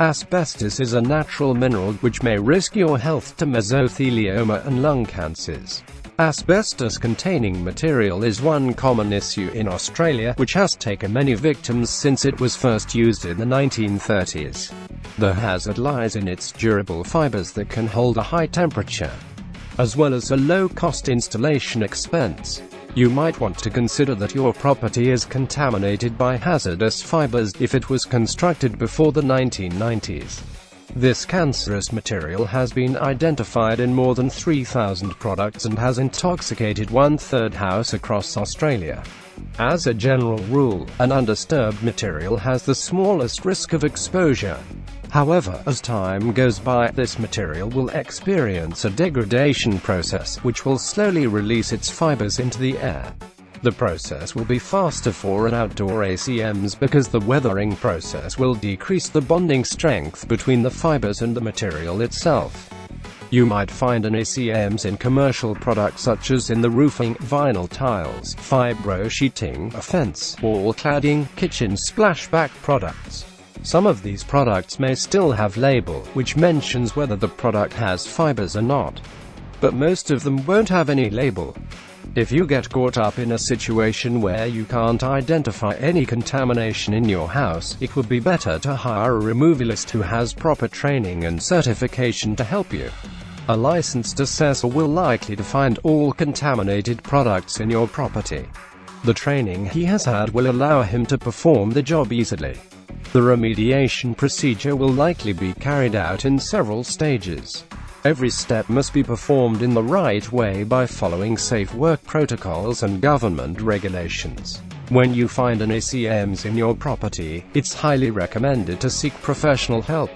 Asbestos is a natural mineral which may risk your health to mesothelioma and lung cancers. Asbestos-containing material is one common issue in Australia, which has taken many victims since it was first used in the 1930s. The hazard lies in its durable fibers that can hold a high temperature, as well as a low-cost installation expense. You might want to consider that your property is contaminated by hazardous fibers if it was constructed before the 1990s. This cancerous material has been identified in more than 3,000 products and has intoxicated one-third house across Australia. As a general rule, an undisturbed material has the smallest risk of exposure. However, as time goes by, this material will experience a degradation process, which will slowly release its fibers into the air. The process will be faster for an outdoor ACMs because the weathering process will decrease the bonding strength between the fibers and the material itself. You might find an ACMs in commercial products such as in the roofing, vinyl tiles, fibro sheeting, a fence, wall cladding, kitchen splashback products. Some of these products may still have label, which mentions whether the product has fibers or not. But most of them won't have any label. If you get caught up in a situation where you can't identify any contamination in your house, it would be better to hire a removalist who has proper training and certification to help you. A licensed assessor will likely to find all contaminated products in your property. The training he has had will allow him to perform the job easily. The remediation procedure will likely be carried out in several stages. Every step must be performed in the right way by following safe work protocols and government regulations. When you find an ACMs in your property, it's highly recommended to seek professional help.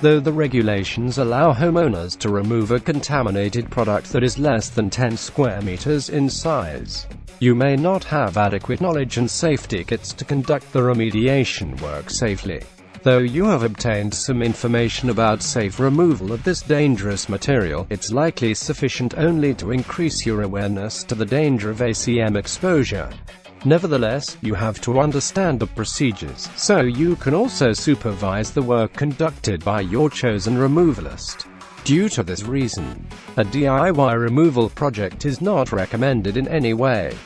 Though the regulations allow homeowners to remove a contaminated product that is less than 10 square meters in size, you may not have adequate knowledge and safety kits to conduct the remediation work safely. Though you have obtained some information about safe removal of this dangerous material, it's likely sufficient only to increase your awareness to the danger of ACM exposure. Nevertheless, you have to understand the procedures, so you can also supervise the work conducted by your chosen removalist. Due to this reason, a DIY removal project is not recommended in any way.